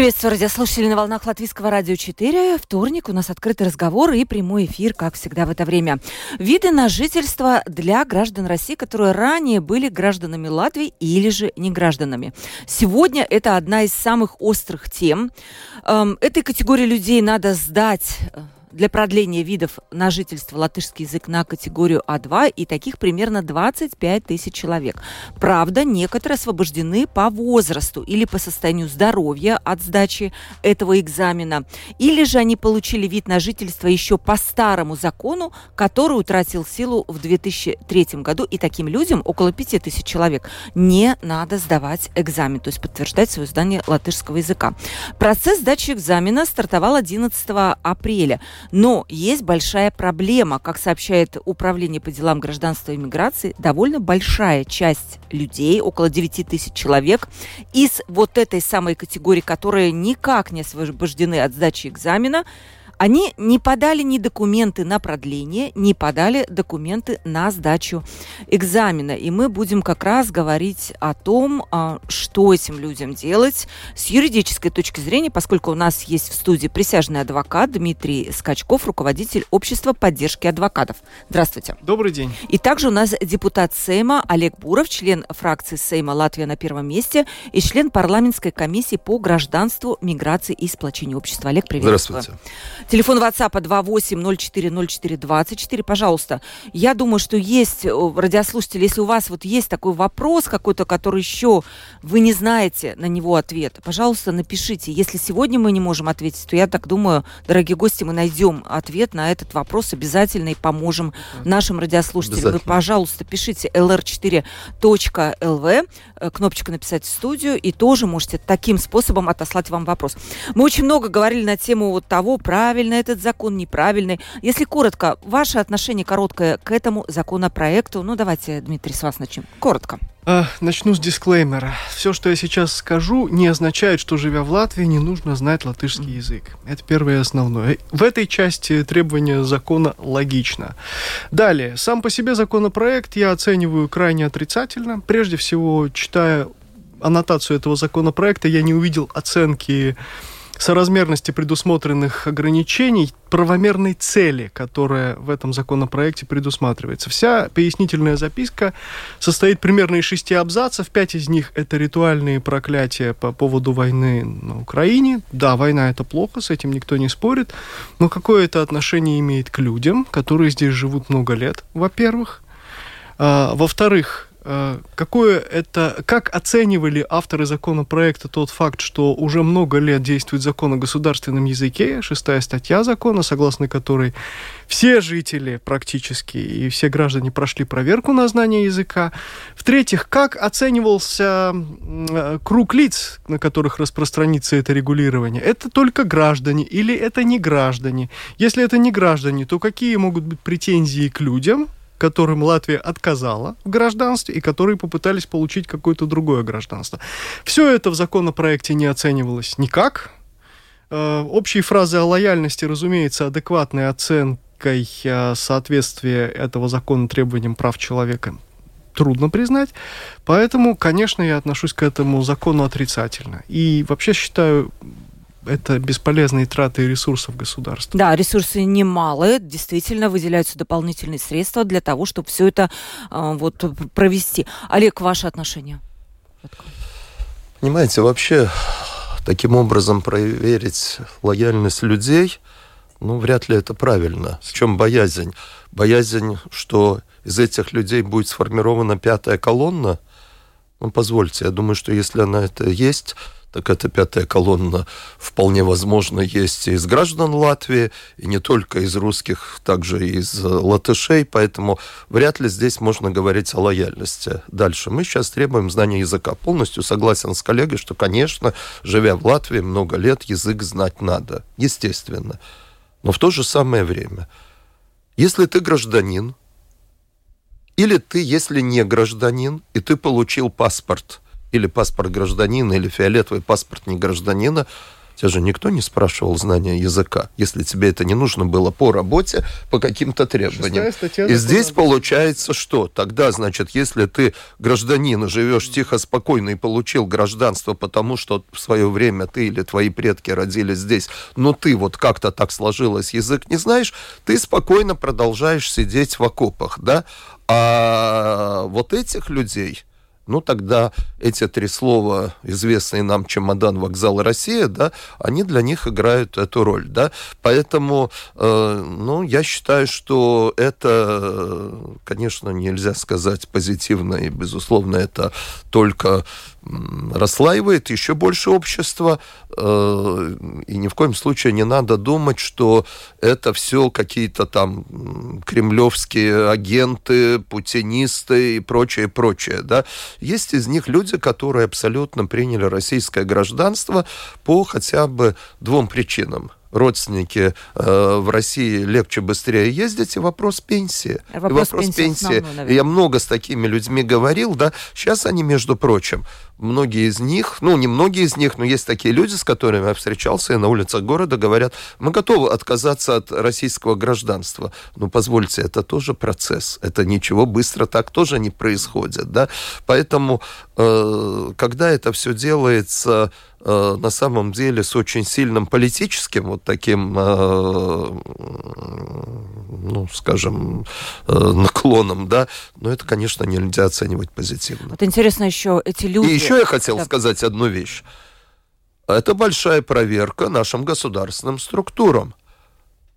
Приветствую радиослушатели на волнах Латвийского радио 4. Вторник, у нас открытый разговор и прямой эфир, как всегда в это время. Виды на жительство для граждан России, которые ранее были гражданами Латвии или же не гражданами. Сегодня это одна из самых острых тем. Эм, этой категории людей надо сдать э, для продления видов на жительство латышский язык на категорию А2, и таких примерно 25 тысяч человек. Правда, некоторые освобождены по возрасту или по состоянию здоровья от сдачи этого экзамена, или же они получили вид на жительство еще по старому закону, который утратил силу в 2003 году, и таким людям, около 5 тысяч человек, не надо сдавать экзамен, то есть подтверждать свое знание латышского языка. Процесс сдачи экзамена стартовал 11 апреля. Но есть большая проблема, как сообщает Управление по делам гражданства и миграции, довольно большая часть людей, около 9 тысяч человек, из вот этой самой категории, которые никак не освобождены от сдачи экзамена, они не подали ни документы на продление, не подали документы на сдачу экзамена. И мы будем как раз говорить о том, а, что этим людям делать с юридической точки зрения, поскольку у нас есть в студии присяжный адвокат Дмитрий Скачков, руководитель общества поддержки адвокатов. Здравствуйте. Добрый день. И также у нас депутат Сейма Олег Буров, член фракции Сейма «Латвия на первом месте» и член парламентской комиссии по гражданству, миграции и сплочению общества. Олег, приветствую. Здравствуйте. Телефон WhatsApp 28040424, пожалуйста. Я думаю, что есть э, радиослушатели, если у вас вот есть такой вопрос какой-то, который еще вы не знаете на него ответ, пожалуйста, напишите. Если сегодня мы не можем ответить, то я так думаю, дорогие гости, мы найдем ответ на этот вопрос обязательно и поможем нашим радиослушателям. Вы, пожалуйста, пишите lr4.lv, э, кнопочку написать в студию, и тоже можете таким способом отослать вам вопрос. Мы очень много говорили на тему вот того, правильно правильный этот закон, неправильный. Если коротко, ваше отношение короткое к этому законопроекту. Ну, давайте, Дмитрий, с вас начнем. Коротко. А, начну с дисклеймера. Все, что я сейчас скажу, не означает, что, живя в Латвии, не нужно знать латышский язык. Это первое и основное. В этой части требования закона логично. Далее. Сам по себе законопроект я оцениваю крайне отрицательно. Прежде всего, читая аннотацию этого законопроекта, я не увидел оценки соразмерности предусмотренных ограничений правомерной цели, которая в этом законопроекте предусматривается. Вся пояснительная записка состоит примерно из шести абзацев. Пять из них – это ритуальные проклятия по поводу войны на Украине. Да, война – это плохо, с этим никто не спорит. Но какое это отношение имеет к людям, которые здесь живут много лет, во-первых. А, во-вторых, какое это, как оценивали авторы законопроекта тот факт, что уже много лет действует закон о государственном языке, шестая статья закона, согласно которой все жители практически и все граждане прошли проверку на знание языка. В-третьих, как оценивался э, круг лиц, на которых распространится это регулирование? Это только граждане или это не граждане? Если это не граждане, то какие могут быть претензии к людям, которым Латвия отказала в гражданстве и которые попытались получить какое-то другое гражданство. Все это в законопроекте не оценивалось никак. Э, общие фразы о лояльности, разумеется, адекватной оценкой э, соответствия этого закона требованиям прав человека трудно признать. Поэтому, конечно, я отношусь к этому закону отрицательно. И вообще считаю это бесполезные траты ресурсов государства. Да, ресурсы немалые, действительно выделяются дополнительные средства для того, чтобы все это э, вот провести. Олег, ваше отношение? Понимаете, вообще таким образом проверить лояльность людей, ну, вряд ли это правильно. В чем боязнь? Боязнь, что из этих людей будет сформирована пятая колонна. Ну, позвольте, я думаю, что если она это есть, так эта пятая колонна вполне возможно есть и из граждан Латвии, и не только из русских, также и из латышей, поэтому вряд ли здесь можно говорить о лояльности. Дальше. Мы сейчас требуем знания языка. Полностью согласен с коллегой, что, конечно, живя в Латвии много лет, язык знать надо, естественно. Но в то же самое время, если ты гражданин, Или ты, если не гражданин, и ты получил паспорт, или паспорт гражданина, или фиолетовый паспорт не гражданина, Тебя же никто не спрашивал знания языка, если тебе это не нужно было по работе, по каким-то требованиям. И здесь получается что? Тогда, значит, если ты гражданин, живешь тихо, спокойно и получил гражданство, потому что в свое время ты или твои предки родились здесь, но ты вот как-то так сложилось, язык не знаешь, ты спокойно продолжаешь сидеть в окопах, да? А вот этих людей, ну тогда эти три слова, известные нам чемодан, вокзал, Россия, да, они для них играют эту роль, да, поэтому, э, ну, я считаю, что это, конечно, нельзя сказать позитивно, и, безусловно, это только расслаивает еще больше общества, э, и ни в коем случае не надо думать, что это все какие-то там кремлевские агенты, путинисты и прочее, прочее, да. Есть из них люди, которые абсолютно приняли российское гражданство по хотя бы двум причинам родственники э, в России легче, быстрее ездить, и вопрос пенсии. Вопрос, и вопрос пенсии. пенсии. Основной, я много с такими людьми говорил, да, сейчас они, между прочим, многие из них, ну, не многие из них, но есть такие люди, с которыми я встречался и на улицах города, говорят, мы готовы отказаться от российского гражданства. Ну, позвольте, это тоже процесс, это ничего быстро так тоже не происходит, да, поэтому, э, когда это все делается э, на самом деле с очень сильным политическим вот таким, э, ну, скажем, э, наклоном, да, но это, конечно, нельзя оценивать позитивно. Вот интересно еще эти люди... И еще я хотел да. сказать одну вещь. Это большая проверка нашим государственным структурам.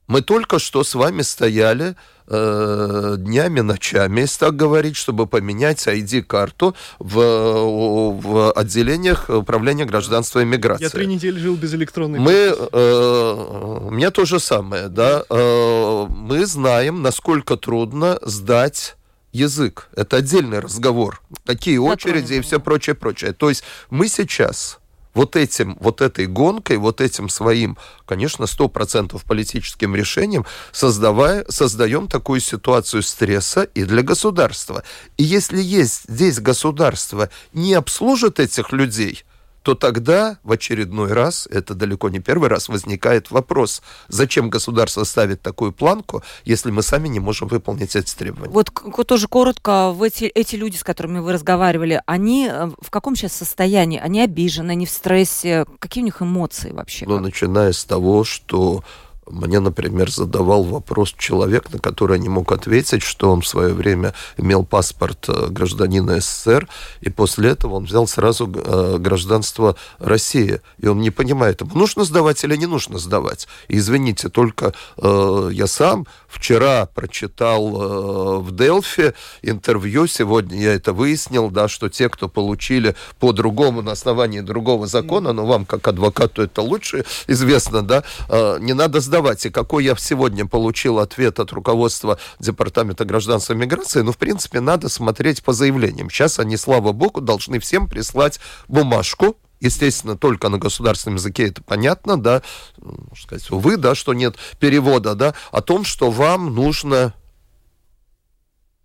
Мы только что с вами стояли э, днями, ночами, если так говорить, чтобы поменять ID-карту в, в отделениях управления гражданства и миграции. Я три недели жил без электронной Мы, э, у меня то же самое, да. Э, мы знаем, насколько трудно сдать язык. Это отдельный разговор. Какие очереди и все прочее, прочее. То есть мы сейчас вот этим, вот этой гонкой, вот этим своим, конечно, сто процентов политическим решением создавая, создаем такую ситуацию стресса и для государства. И если есть здесь государство не обслужит этих людей – то тогда в очередной раз, это далеко не первый раз, возникает вопрос, зачем государство ставит такую планку, если мы сами не можем выполнить эти требования. Вот тоже коротко, в эти, эти люди, с которыми вы разговаривали, они э, в каком сейчас состоянии? Они обижены, они в стрессе? Какие у них эмоции вообще? Ну, начиная с того, что мне, например, задавал вопрос человек, на который не мог ответить, что он в свое время имел паспорт э, гражданина СССР, и после этого он взял сразу э, гражданство России. И он не понимает, ему нужно сдавать или не нужно сдавать. И, извините, только э, я сам вчера прочитал э, в Делфи интервью, сегодня я это выяснил, да, что те, кто получили по другому, на основании другого закона, но вам, как адвокату, это лучше известно, да, э, не надо сдавать сдавать. И какой я сегодня получил ответ от руководства Департамента гражданства и миграции, ну, в принципе, надо смотреть по заявлениям. Сейчас они, слава богу, должны всем прислать бумажку, естественно, только на государственном языке это понятно, да, можно сказать, увы, да, что нет перевода, да, о том, что вам нужно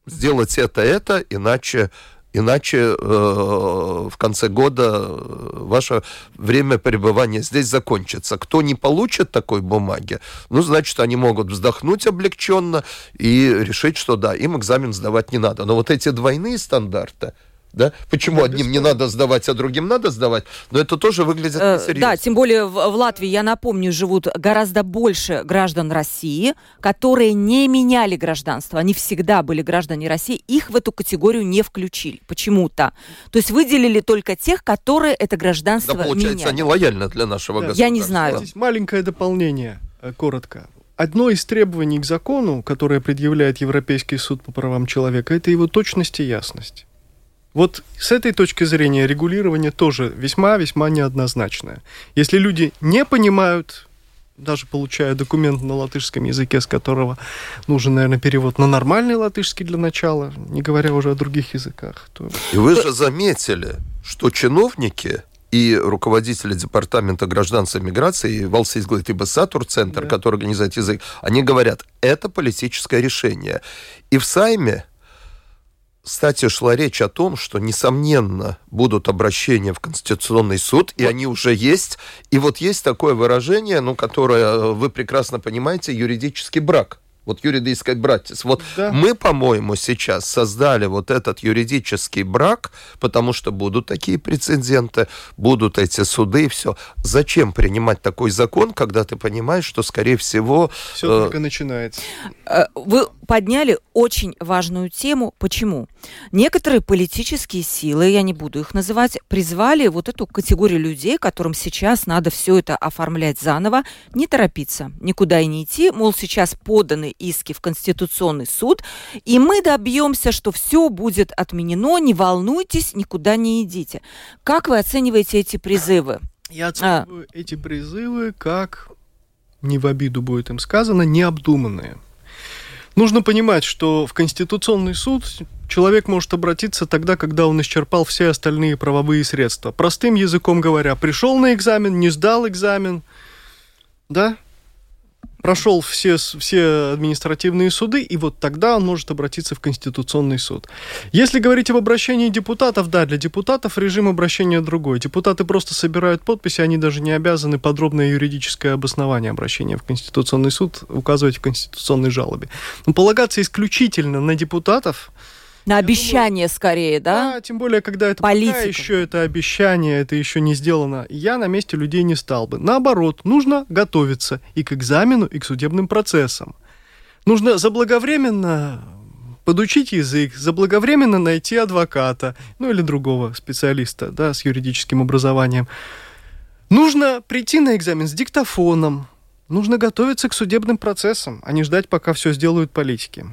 сделать это, это, иначе Иначе э, в конце года э, ваше время пребывания здесь закончится. Кто не получит такой бумаги, ну, значит, они могут вздохнуть облегченно и решить, что да, им экзамен сдавать не надо. Но вот эти двойные стандарты, да? Почему одним не надо сдавать, а другим надо сдавать? Но это тоже выглядит э, несерьезно. Да, тем более в, в Латвии, я напомню, живут гораздо больше граждан России, которые не меняли гражданство. Они всегда были граждане России. Их в эту категорию не включили почему-то. То есть выделили только тех, которые это гражданство да, получается, меняли. они лояльны для нашего да. государства. Я не знаю. Здесь маленькое дополнение, э, коротко. Одно из требований к закону, которое предъявляет Европейский суд по правам человека, это его точность и ясность. Вот с этой точки зрения регулирование тоже весьма-весьма неоднозначное. Если люди не понимают, даже получая документ на латышском языке, с которого нужен, наверное, перевод на нормальный латышский для начала, не говоря уже о других языках. То... И вы же заметили, что чиновники и руководители департамента гражданства и миграции, Валсизглит и Басатур, центр, да. который организует язык, они говорят, это политическое решение. И в Сайме кстати, шла речь о том, что, несомненно, будут обращения в Конституционный суд, и они уже есть. И вот есть такое выражение, ну, которое э, вы прекрасно понимаете, юридический брак вот юридическое братец. Вот да. мы, по-моему, сейчас создали вот этот юридический брак, потому что будут такие прецеденты, будут эти суды и все. Зачем принимать такой закон, когда ты понимаешь, что, скорее всего... Все э... только начинается. Э, вы подняли очень важную тему. Почему? Некоторые политические силы, я не буду их называть, призвали вот эту категорию людей, которым сейчас надо все это оформлять заново, не торопиться, никуда и не идти, мол, сейчас поданы иски в Конституционный суд, и мы добьемся, что все будет отменено, не волнуйтесь, никуда не идите. Как вы оцениваете эти призывы? Я оцениваю а. эти призывы как, не в обиду будет им сказано, необдуманные. Нужно понимать, что в Конституционный суд человек может обратиться тогда, когда он исчерпал все остальные правовые средства. Простым языком говоря, пришел на экзамен, не сдал экзамен, да, прошел все, все административные суды, и вот тогда он может обратиться в Конституционный суд. Если говорить об обращении депутатов, да, для депутатов режим обращения другой. Депутаты просто собирают подписи, они даже не обязаны подробное юридическое обоснование обращения в Конституционный суд указывать в конституционной жалобе. Но полагаться исключительно на депутатов, на обещание думаю, скорее, да? Да, тем более, когда это Политика. пока еще это обещание, это еще не сделано. Я на месте людей не стал бы. Наоборот, нужно готовиться и к экзамену, и к судебным процессам. Нужно заблаговременно подучить язык, заблаговременно найти адвоката, ну или другого специалиста, да, с юридическим образованием. Нужно прийти на экзамен с диктофоном, нужно готовиться к судебным процессам, а не ждать, пока все сделают политики.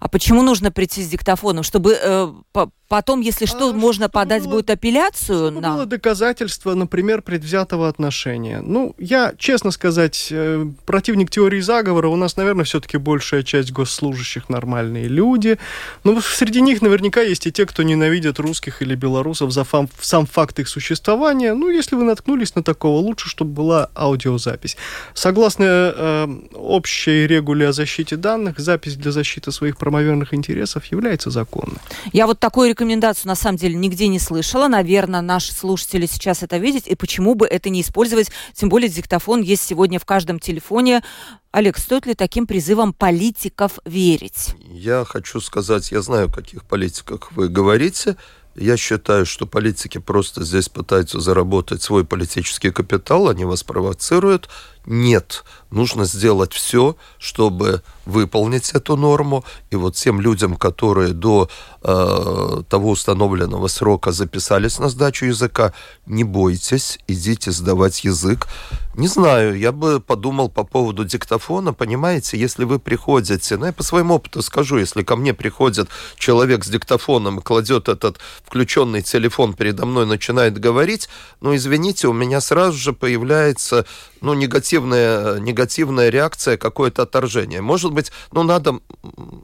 А почему нужно прийти с диктофоном? Чтобы э, по потом, если что, а, можно подать было, будет апелляцию? Чтобы на... было доказательство, например, предвзятого отношения. Ну, я, честно сказать, э, противник теории заговора, у нас, наверное, все-таки большая часть госслужащих нормальные люди. Но среди них наверняка есть и те, кто ненавидят русских или белорусов за фам, сам факт их существования. Ну, если вы наткнулись на такого, лучше, чтобы была аудиозапись. Согласно э, общей регуле о защите данных, запись для защиты своих правомерных интересов является законной. Я вот такой рекомендацию на самом деле нигде не слышала. Наверное, наши слушатели сейчас это видят. И почему бы это не использовать? Тем более диктофон есть сегодня в каждом телефоне. Олег, стоит ли таким призывам политиков верить? Я хочу сказать, я знаю, о каких политиках вы говорите. Я считаю, что политики просто здесь пытаются заработать свой политический капитал, они вас провоцируют. Нет, нужно сделать все, чтобы выполнить эту норму. И вот тем людям, которые до э, того установленного срока записались на сдачу языка, не бойтесь, идите сдавать язык. Не знаю, я бы подумал по поводу диктофона. Понимаете, если вы приходите, ну я по своему опыту скажу, если ко мне приходит человек с диктофоном и кладет этот включенный телефон передо мной, начинает говорить, ну извините, у меня сразу же появляется ну, негативная, негативная реакция, какое-то отторжение. Может быть, ну, надо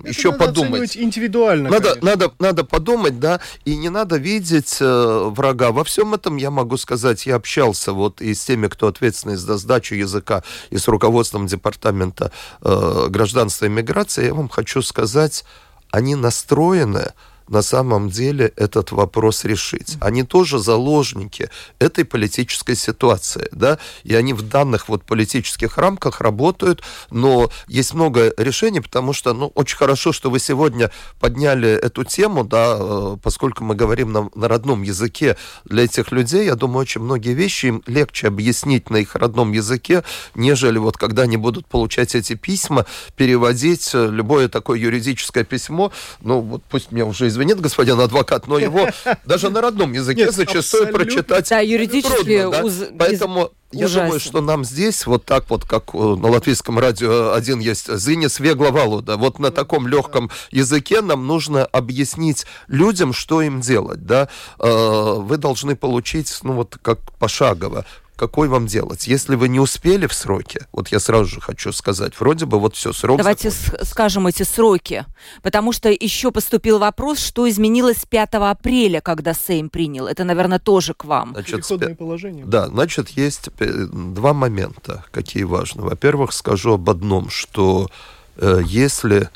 Это еще надо подумать. индивидуально. Надо, надо, надо подумать, да, и не надо видеть э, врага. Во всем этом я могу сказать, я общался вот и с теми, кто ответственный за сдачу языка, и с руководством департамента э, гражданства и миграции. Я вам хочу сказать, они настроены на самом деле этот вопрос решить. Они тоже заложники этой политической ситуации, да, и они в данных вот политических рамках работают, но есть много решений, потому что, ну, очень хорошо, что вы сегодня подняли эту тему, да, э, поскольку мы говорим на, на родном языке. Для этих людей, я думаю, очень многие вещи им легче объяснить на их родном языке, нежели вот когда они будут получать эти письма, переводить э, любое такое юридическое письмо, ну, вот пусть мне уже извините, извинит господин адвокат, но его даже на родном языке Нет, зачастую абсолютно. прочитать да, юридически трудно. Да? Уз... Поэтому я Ужасно. думаю, что нам здесь, вот так вот, как на латвийском радио один есть «Зинис вегловалу», да, вот на таком легком языке нам нужно объяснить людям, что им делать, да. Э, вы должны получить, ну вот как пошагово, какой вам делать. Если вы не успели в сроке, вот я сразу же хочу сказать, вроде бы вот все, срок Давайте скажем эти сроки, потому что еще поступил вопрос, что изменилось 5 апреля, когда Сейм принял. Это, наверное, тоже к вам. Значит, Переходное положение. Да, значит, есть два момента, какие важны. Во-первых, скажу об одном, что э, если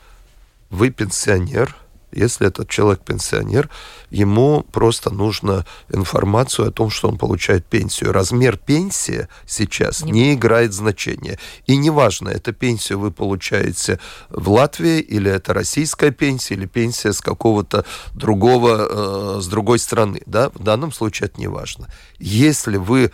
вы пенсионер, Если этот человек пенсионер, ему просто нужно информацию о том, что он получает пенсию. Размер пенсии сейчас не, не играет значения. И неважно, это пенсию вы получаете в Латвии, или это российская пенсия, или пенсия с какого-то другого, э, с другой страны. Да? В данном случае это не важно. Если вы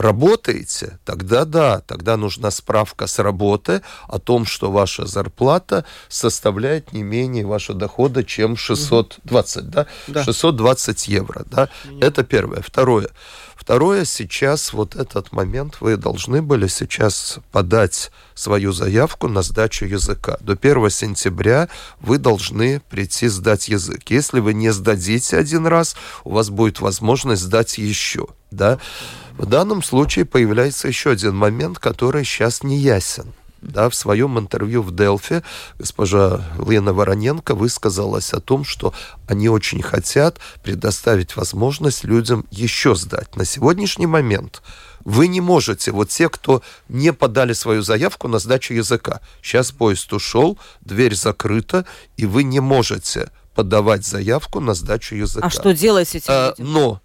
работаете, тогда да, тогда нужна справка с работы о том, что ваша зарплата составляет не менее вашего дохода, чем 620, да? да? 620 евро, да? Нет. Это первое. Второе. Второе, сейчас вот этот момент вы должны были сейчас подать свою заявку на сдачу языка. До 1 сентября вы должны прийти сдать язык. Если вы не сдадите один раз, у вас будет возможность сдать еще. Да? В данном случае появляется еще один момент, который сейчас не ясен. Да, в своем интервью в Делфи госпожа Лена Вороненко высказалась о том, что они очень хотят предоставить возможность людям еще сдать. На сегодняшний момент вы не можете, вот те, кто не подали свою заявку на сдачу языка, сейчас поезд ушел, дверь закрыта, и вы не можете подавать заявку на сдачу языка. А что делать с этим? А, но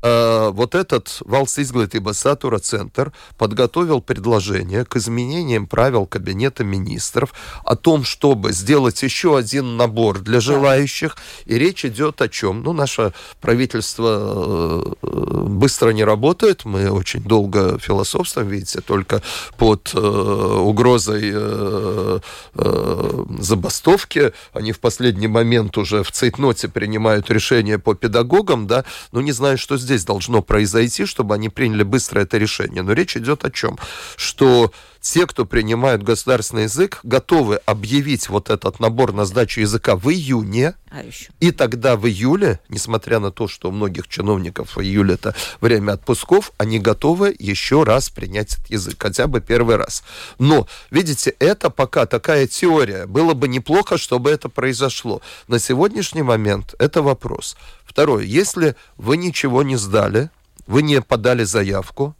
вот этот Valsts izglītības satura центр подготовил предложение к изменениям правил Кабинета министров о том, чтобы сделать еще один набор для желающих. И речь идет о чем? Ну, наше правительство э, быстро не работает. Мы очень долго философствуем, видите, только под э, угрозой э, э, забастовки. Они в последний момент уже в цейтноте принимают решение по педагогам, да, но не знаю, что здесь должно произойти, чтобы они приняли быстро это решение. Но речь идет о чем? Что те, кто принимают государственный язык, готовы объявить вот этот набор на сдачу языка в июне. А еще? И тогда в июле, несмотря на то, что у многих чиновников в июле это время отпусков, они готовы еще раз принять этот язык, хотя бы первый раз. Но, видите, это пока такая теория. Было бы неплохо, чтобы это произошло. На сегодняшний момент это вопрос. Второе, если вы ничего не сдали, вы не подали заявку,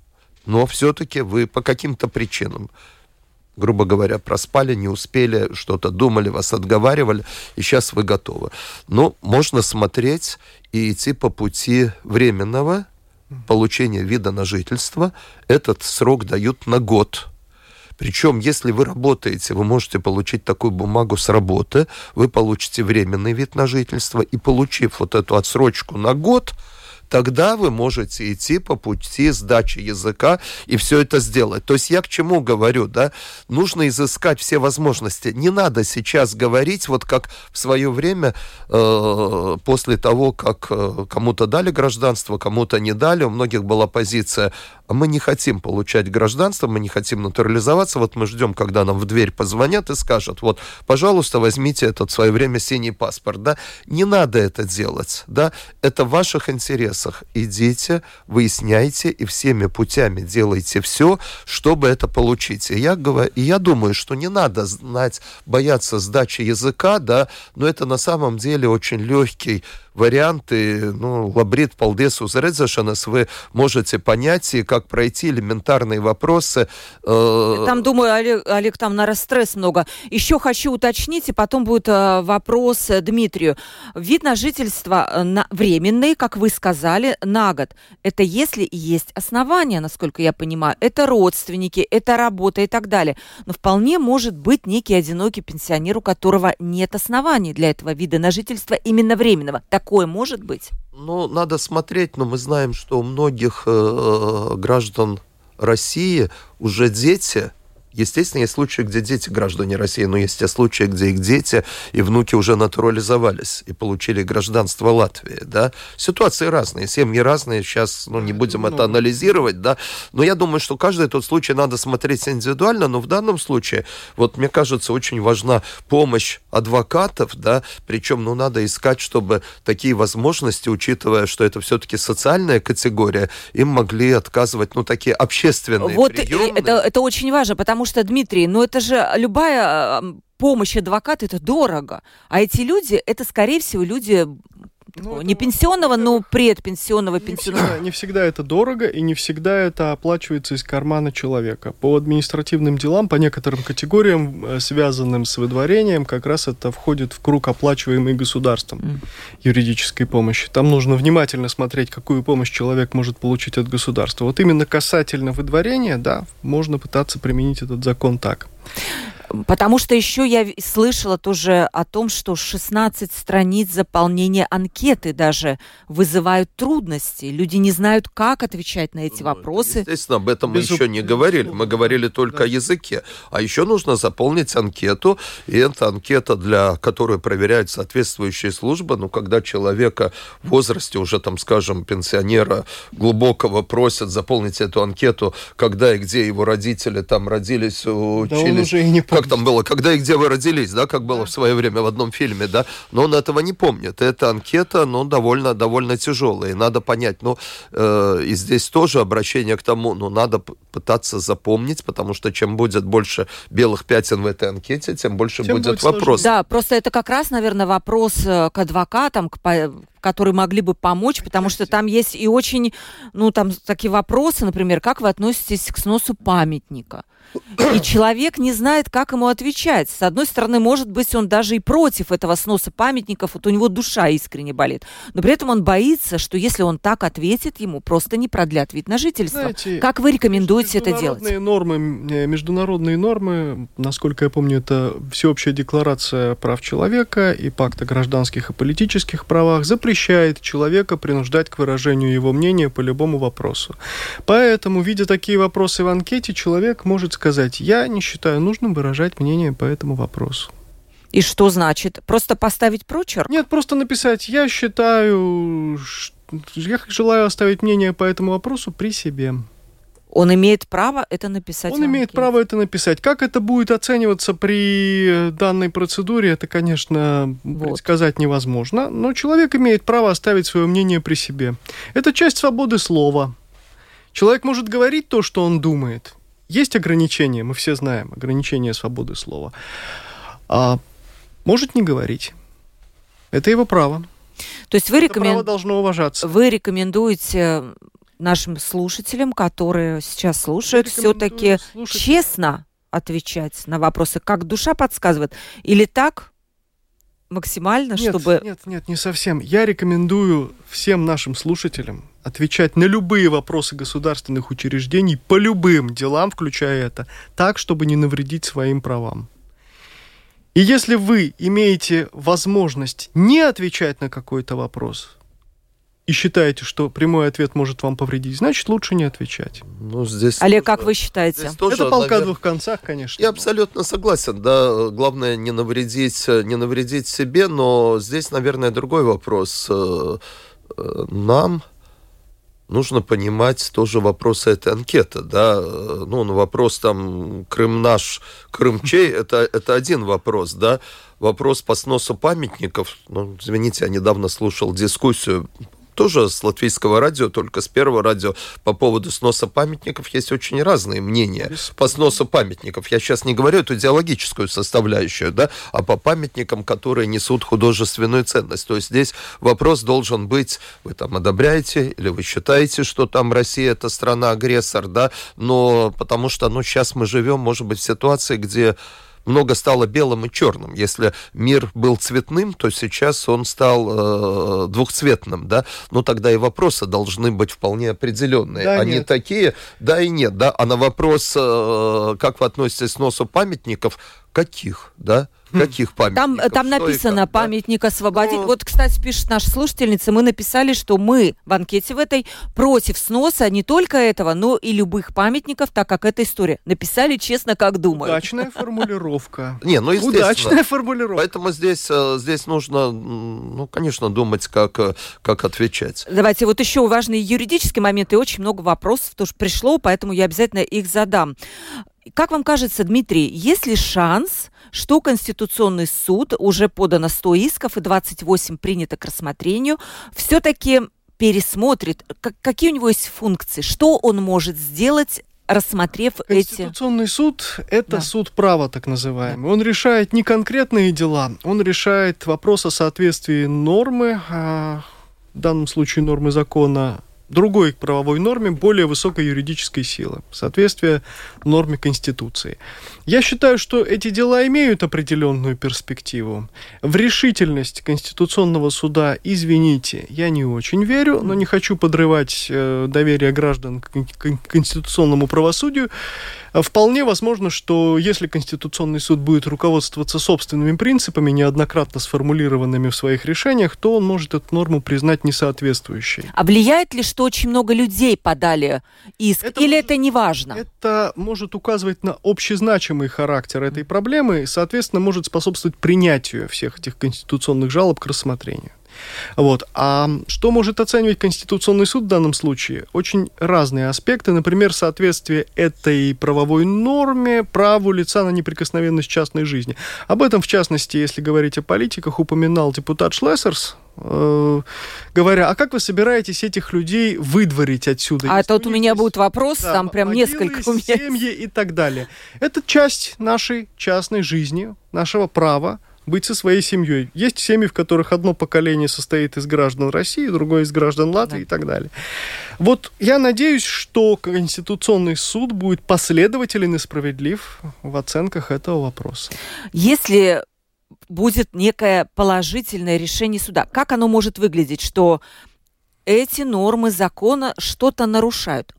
но все-таки вы по каким-то причинам грубо говоря, проспали, не успели, что-то думали, вас отговаривали, и сейчас вы готовы. Но можно смотреть и идти по пути временного получения вида на жительство. Этот срок дают на год. Причем, если вы работаете, вы можете получить такую бумагу с работы, вы получите временный вид на жительство, и получив вот эту отсрочку на год, тогда вы можете идти по пути сдачи языка и все это сделать. То есть я к чему говорю, да? Нужно изыскать все возможности. Не надо сейчас говорить, вот как в свое время, э, после того, как э, кому-то дали гражданство, кому-то не дали, у многих была позиция, а мы не хотим получать гражданство, мы не хотим натурализоваться, вот мы ждем, когда нам в дверь позвонят и скажут, вот, пожалуйста, возьмите этот в свое время синий паспорт, да? Не надо это делать, да? Это в ваших интересах интересах. Идите, выясняйте и всеми путями делайте все, чтобы это получить. И я, говорю, и я думаю, что не надо знать, бояться сдачи языка, да, но это на самом деле очень легкий варианты, ну, лабрит, полдес, узрedzēšanas вы можете понять, и как пройти элементарные вопросы. Э, там, думаю, Олег, Олег там на стресс много. Еще хочу уточнить, и потом будет э, вопрос э, Дмитрию. Вид на жительство на, временный, как вы сказали, на год. Это если есть основания, насколько я понимаю. Это родственники, это работа и так далее. Но вполне может быть некий одинокий пенсионер, у которого нет оснований для этого вида на жительство именно временного. Так такое может быть? Ну, надо смотреть, но мы знаем, что у многих э, граждан России уже дети Естественно, есть случаи, где дети граждане России, но есть те случаи, где их дети и внуки уже натурализовались и получили гражданство Латвии, да. Ситуации разные, семьи разные, сейчас, ну, не будем это ну. анализировать, да, но я думаю, что каждый тот случай надо смотреть индивидуально, но в данном случае, вот мне кажется, очень важна помощь адвокатов, да, причем, ну, надо искать, чтобы такие возможности, учитывая, что это все-таки социальная категория, им могли отказывать, ну, такие общественные вот приемы. Это, это очень важно, потому что, Дмитрий, ну это же любая помощь адвоката, это дорого. А эти люди, это, скорее всего, люди ну, не пенсионного, но предпенсионного не пенсионного. Всегда, не всегда это дорого, и не всегда это оплачивается из кармана человека. По административным делам, по некоторым категориям, э, связанным с выдворением, как раз это входит в круг оплачиваемый государством mm. юридической помощи. Там нужно внимательно смотреть, какую помощь человек может получить от государства. Вот именно касательно выдворения, да, можно пытаться применить этот закон так. Потому что еще я слышала тоже о том, что 16 страниц заполнения анкеты даже вызывают трудности. Люди не знают, как отвечать на эти ну, вопросы. Естественно, об этом мы еще не говорили. Мы говорили только да. о языке. А еще нужно заполнить анкету. И это анкета, для которой проверяют соответствующие службы. Ну, когда человека в возрасте, уже там, скажем, пенсионера глубокого просят заполнить эту анкету, когда и где его родители там родились, учились. Да он уже и не как там было, когда и где вы родились, да, как было в свое время в одном фильме, да, но он этого не помнит. Эта анкета, ну, довольно, довольно тяжелая, и надо понять, ну, э, и здесь тоже обращение к тому, ну, надо пытаться запомнить, потому что чем будет больше белых пятен в этой анкете, тем больше тем будет, будет вопрос. Да, просто это как раз, наверное, вопрос э, к адвокатам, к которые могли бы помочь, потому что там есть и очень, ну, там такие вопросы, например, как вы относитесь к сносу памятника? И человек не знает, как ему отвечать. С одной стороны, может быть, он даже и против этого сноса памятников, вот у него душа искренне болит. Но при этом он боится, что если он так ответит, ему просто не продлят вид на жительство. Знаете, как вы рекомендуете это делать? Нормы, э, международные нормы, насколько я помню, это Всеобщая декларация прав человека и Пакт о гражданских и политических правах, запрещает человека принуждать к выражению его мнения по любому вопросу. Поэтому, видя такие вопросы в анкете, человек может сказать, я не считаю нужным выражать мнение по этому вопросу. И что значит? Просто поставить прочерк? Нет, просто написать, я считаю, я желаю оставить мнение по этому вопросу при себе. Он имеет право это написать. Он имеет право это написать. Как это будет оцениваться при данной процедуре, это, конечно, вот. предсказать невозможно. Но человек имеет право оставить свое мнение при себе. Это часть свободы слова. Человек может говорить то, что он думает. Есть ограничения, мы все знаем, ограничения свободы слова. А может не говорить. Это его право. То есть вы рекомен... право должно уважаться. Вы рекомендуете нашим слушателям, которые сейчас слушают, все-таки честно отвечать на вопросы, как душа подсказывает, или так максимально, нет, чтобы... Нет, нет, не совсем. Я рекомендую всем нашим слушателям отвечать на любые вопросы государственных учреждений по любым делам, включая это, так, чтобы не навредить своим правам. И если вы имеете возможность не отвечать на какой-то вопрос, и считаете, что прямой ответ может вам повредить, значит, лучше не отвечать. Ну, здесь Олег, тоже, как вы считаете? Тоже, Это полка наверное, двух концах, конечно. Я абсолютно согласен, да. Главное не навредить, не навредить себе, но здесь, наверное, другой вопрос. Э, э, нам нужно понимать тоже вопросы этой анкеты, да, ну, на вопрос там Крым наш, Крым чей, это, это один вопрос, да, вопрос по сносу памятников, ну, извините, я недавно слушал дискуссию тоже с латвийского радио, только с первого радио по поводу сноса памятников есть очень разные мнения по сносу памятников. Я сейчас не говорю эту идеологическую составляющую, да, а по памятникам, которые несут художественную ценность. То есть здесь вопрос должен быть, вы там одобряете или вы считаете, что там Россия это страна-агрессор, да, но потому что, ну, сейчас мы живем, может быть, в ситуации, где много стало белым и черным. Если мир был цветным, то сейчас он стал э, двухцветным, да. Ну тогда и вопросы должны быть вполне определенные. Да, Они нет. такие, да и нет, да. А на вопрос, э, как вы относитесь к носу памятников, каких, да? Каких памятников? Там, там написано как, памятник да? освободить. Ну... Вот, кстати, пишет наша слушательница, мы написали, что мы в анкете в этой против сноса не только этого, но и любых памятников, так как это история. Написали честно, как думают. Удачная формулировка. Не, ну Удачная формулировка. Поэтому здесь, э, здесь нужно, ну, конечно, думать, как, э, как отвечать. Давайте вот еще важные юридические моменты. Очень много вопросов тоже пришло, поэтому я обязательно их задам. Как вам кажется, Дмитрий, есть ли шанс, что Конституционный суд, уже подано 100 исков и 28 принято к рассмотрению, все-таки пересмотрит, как, какие у него есть функции, что он может сделать рассмотрев эти... Конституционный суд – это да. суд права, так называемый. Да. Он решает не конкретные дела, он решает вопрос о соответствии нормы, а, в данном случае нормы закона, другой правовой норме более высокой юридической силы, соответствие норме Конституции. Я считаю, что эти дела имеют определенную перспективу. В решительность Конституционного суда, извините, я не очень верю, но не хочу подрывать э, доверие граждан к конституционному правосудию. Вполне возможно, что если Конституционный суд будет руководствоваться собственными принципами, неоднократно сформулированными в своих решениях, то он может эту норму признать несоответствующей. А влияет ли, что очень много людей подали иск, это или может, это не важно? Это может указывать на общезначимый характер этой проблемы соответственно, может способствовать принятию всех этих конституционных жалоб к рассмотрению. Вот. А что может оценивать Конституционный суд в данном случае? Очень разные аспекты. Например, соответствие этой правовой норме праву лица на неприкосновенность частной жизни. Об этом, в частности, если говорить о политиках, упоминал депутат Шлессерс, э, говоря, а как вы собираетесь этих людей выдворить отсюда? А тут у меня будет вопрос, да, там прям несколько у меня. Семьи и так далее. Это часть нашей частной жизни, нашего права, быть со своей семьей. Есть семьи, в которых одно поколение состоит из граждан России, другое из граждан Латвии да. и так далее. Вот я надеюсь, что Конституционный суд будет последователен и справедлив в оценках этого вопроса. Если будет некое положительное решение суда, как оно может выглядеть, что эти нормы закона что-то нарушают?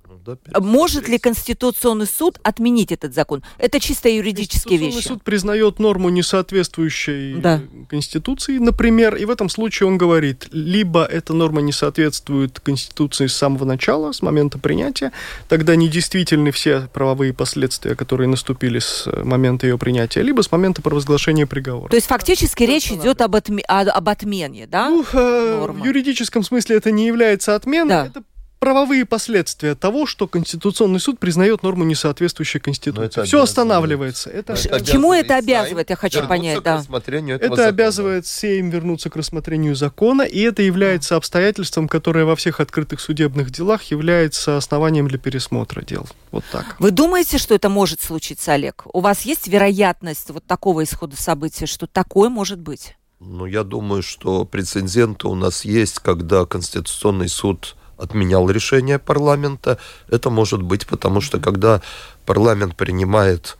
Да? Может ли Конституционный суд отменить этот закон? Это чисто юридические вещи. Конституционный суд признает норму несоответствующей да. Конституции, например, и в этом случае он говорит, либо эта норма не соответствует Конституции с самого начала, с момента принятия, тогда недействительны все правовые последствия, которые наступили с момента ее принятия, либо с момента провозглашения приговора. То есть фактически да, речь идет об, отме- об отмене, да? Ну, э, в юридическом смысле это не является отменой, да. это правовые последствия того, что Конституционный суд признает норму несоответствующей Конституции. Все останавливается. Это, это чему это обязывает, я хочу понять. Да. Это закона. обязывает Сейм вернуться к рассмотрению закона, и это является обстоятельством, которое во всех открытых судебных делах является основанием для пересмотра дел. Вот так. Вы думаете, что это может случиться, Олег? У вас есть вероятность вот такого исхода событий, что такое может быть? Ну, я думаю, что прецеденты у нас есть, когда Конституционный суд отменял решение парламента. Это может быть потому, что когда парламент принимает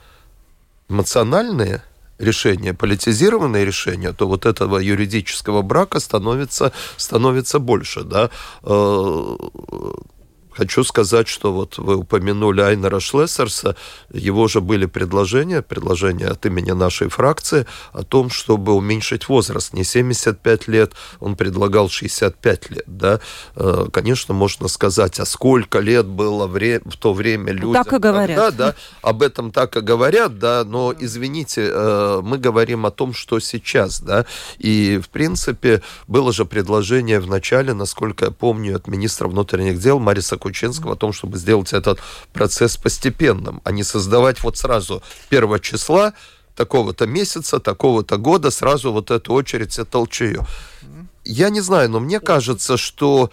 эмоциональные решения, политизированные решения, то вот этого юридического брака становится, становится больше. Да? Хочу сказать, что вот вы упомянули Айнера Шлессерса, его же были предложения, предложения от имени нашей фракции о том, чтобы уменьшить возраст. Не 75 лет, он предлагал 65 лет. Да? Э, конечно, можно сказать, а сколько лет было в то время людям. Так и говорят. Тогда, да, об этом так и говорят, да, но, извините, э, мы говорим о том, что сейчас, да, и, в принципе, было же предложение в начале, насколько я помню, от министра внутренних дел Мариса Кучерова, Кучинского о том, чтобы сделать этот процесс постепенным, а не создавать вот сразу первого числа такого-то месяца, такого-то года сразу вот эту очередь и толчею. Я не знаю, но мне кажется, что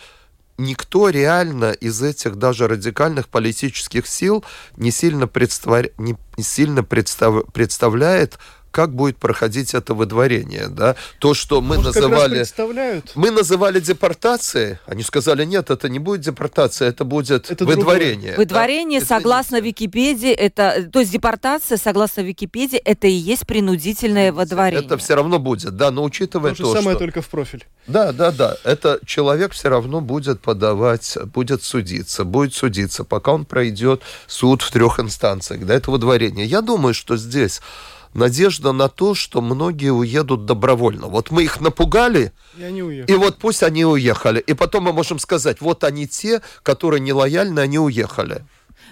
никто реально из этих даже радикальных политических сил не сильно, представ... не сильно представ... представляет как будет проходить это выдворение, да? То, что мы Может, называли... Мы называли депортацией, они сказали, нет, это не будет депортация, это будет это выдворение. Другое. Выдворение, да? согласно. Википедии, это... То есть депортация, согласно Википедии, это и есть принудительное выдворение. Это все равно будет, да, но учитывая то, то же самое, что... только в профиль. Да, да, да. Это человек все равно будет подавать, будет судиться, будет судиться, пока он пройдет суд в трех инстанциях, да, это выдворение. Я думаю, что здесь надежда на то, что многие уедут добровольно. Вот мы их напугали, и, они уехали. и вот пусть они уехали. И потом мы можем сказать, вот они те, которые нелояльны, они уехали.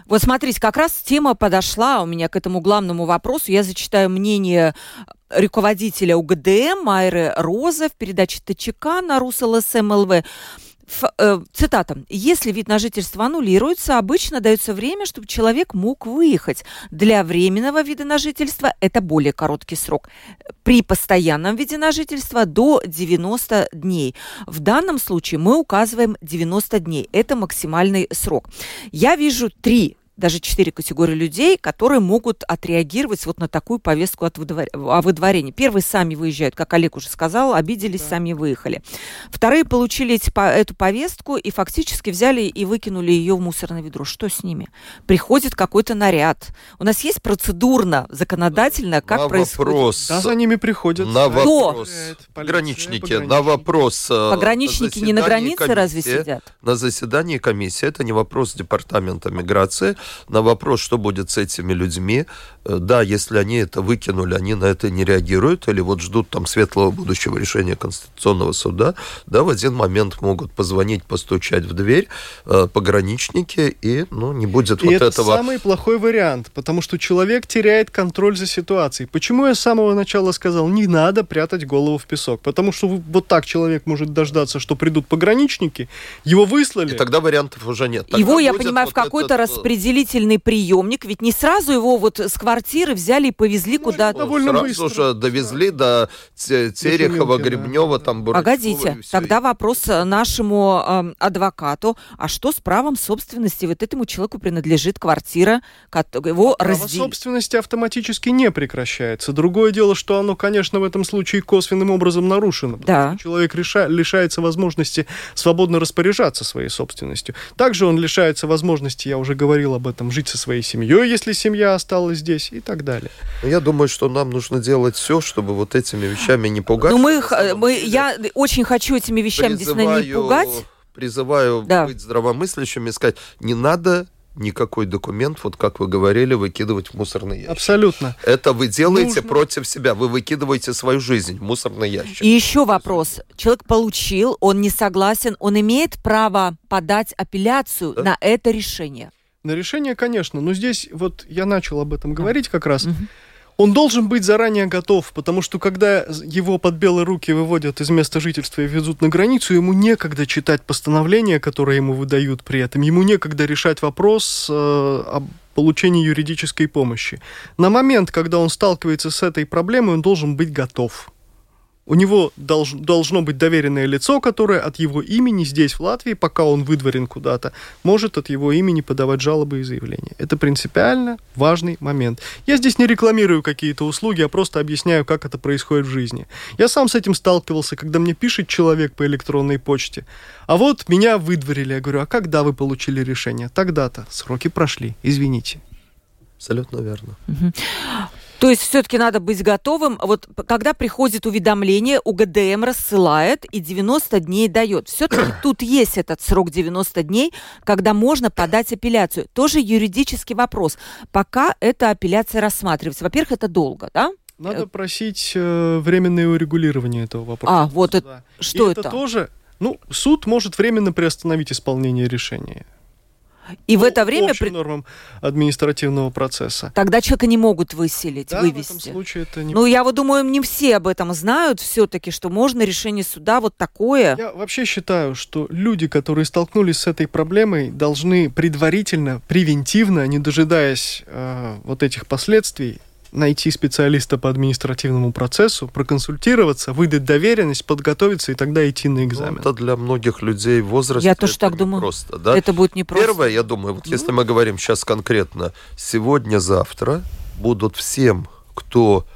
Вот смотрите, как раз тема подошла у меня к этому главному вопросу. Я зачитаю мнение руководителя УГДМ Майры Роза в передаче ТЧК на РусЛСМЛВ. Ф, э, цитата. «Если вид на жительство аннулируется, обычно дается время, чтобы человек мог выехать. Для временного вида на жительство это более короткий срок. При постоянном виде на жительство до 90 дней. В данном случае мы указываем 90 дней. Это максимальный срок. Я вижу три даже четыре категории людей, которые могут отреагировать вот на такую повестку от выдвор... о выдворении. Первые сами выезжают, как Олег уже сказал, обиделись, да. сами выехали. Вторые получили эти, по, эту повестку и фактически взяли и выкинули ее в мусорное ведро. Что с ними? Приходит какой-то наряд. У нас есть процедурно, законодательно, как на происходит? Вопрос, да, за ними приходят. На вопрос. Пограничники, пограничники, на вопрос. Э, Пограничники не на границе комиссии, разве сидят? На заседании комиссии, это не вопрос департамента миграции, на вопрос, что будет с этими людьми, э, да, если они это выкинули, они на это не реагируют, или вот ждут там светлого будущего решения Конституционного суда, да, в один момент могут позвонить, постучать в дверь э, пограничники, и, ну, не будет и вот это этого... самый плохой вариант, потому что человек теряет контроль за ситуацией. Почему я с самого начала сказал, не надо прятать голову в песок? Потому что вот так человек может дождаться, что придут пограничники, его выслали. И тогда вариантов уже нет. Тогда его, я понимаю, вот в какой-то этот, э, распределительный приемник, ведь не сразу его вот с квартиры взяли и повезли Ну, куда-то. довольно Сразу быстро. же довезли до Те- Терехова, Шумилки, да. Гребнева, там Бурачева Погодите, тогда вопрос э, нашему э, адвокату. А что с правом собственности? Вот этому человеку принадлежит квартира, кот- его Право разделили. собственности автоматически не прекращается. Другое дело, что оно, конечно, в этом случае косвенным образом нарушено. Да. Человек реша- лишается возможности свободно распоряжаться своей собственностью. Также он лишается возможности, я уже говорил об этом, жить со своей семьей, если семья осталась здесь и так далее. Ну, Я думаю, что нам нужно делать все, чтобы вот этими вещами не пугать. Ну, мы, э, мы, я очень хочу этими вещами действительно не призываю- пугать. Призываю Да. быть здравомыслящим и сказать, не надо никакой документ, вот как вы говорили, выкидывать в мусорный ящик. Абсолютно. Это вы делаете Нужно- против себя. Вы выкидываете свою жизнь в мусорный ящик. И еще вопрос. Человек получил, он не согласен, он имеет право подать апелляцию Да. на это решение. На решение, конечно, но здесь вот я начал об этом говорить как раз. Он должен быть заранее готов, потому что когда его под белые руки выводят из места жительства и везут на границу, ему некогда читать постановления, которые ему выдают при этом. Ему некогда решать вопрос э, об получении юридической помощи. На момент, когда он сталкивается с этой проблемой, он должен быть готов. У него долж- должно быть доверенное лицо, которое от его имени здесь, в Латвии, пока он выдворен куда-то, может от его имени подавать жалобы и заявления. Это принципиально важный момент. Я здесь не рекламирую какие-то услуги, а просто объясняю, как это происходит в жизни. Я сам с этим сталкивался, когда мне пишет человек по электронной почте. А вот меня выдворили. Я говорю, а когда вы получили решение? Тогда-то. Сроки прошли. Извините. Абсолютно верно. То есть все-таки надо быть готовым. Вот когда приходит уведомление, УГДМ рассылает и 90 дней дает. Все-таки тут есть этот срок 90 дней, когда можно подать апелляцию. Тоже юридический вопрос. Пока эта апелляция рассматривается. Во-первых, это долго, да? Надо Э, просить э, временное урегулирование этого вопроса. А, вот это. Да. Что И это? это тоже... Ну, суд может временно приостановить исполнение решения. И в Ну, это время общим при- нормам административного процесса. тогда человека не могут выселить, Да, в этом вывести. случае это не... Ну, я вот думаю, не все об этом знают все-таки, что можно решение суда вот такое. Я вообще считаю, что люди, которые столкнулись с этой проблемой, должны предварительно, превентивно, не дожидаясь э, вот этих последствий, найти специалиста по административному процессу, проконсультироваться, выдать доверенность, подготовиться и тогда идти на Ну, экзамен. это для многих людей в возрасте Я тоже это так думаю. Просто, да? Это будет непросто. Первое, я думаю, вот если мы говорим сейчас конкретно, сегодня-завтра будут всем, кто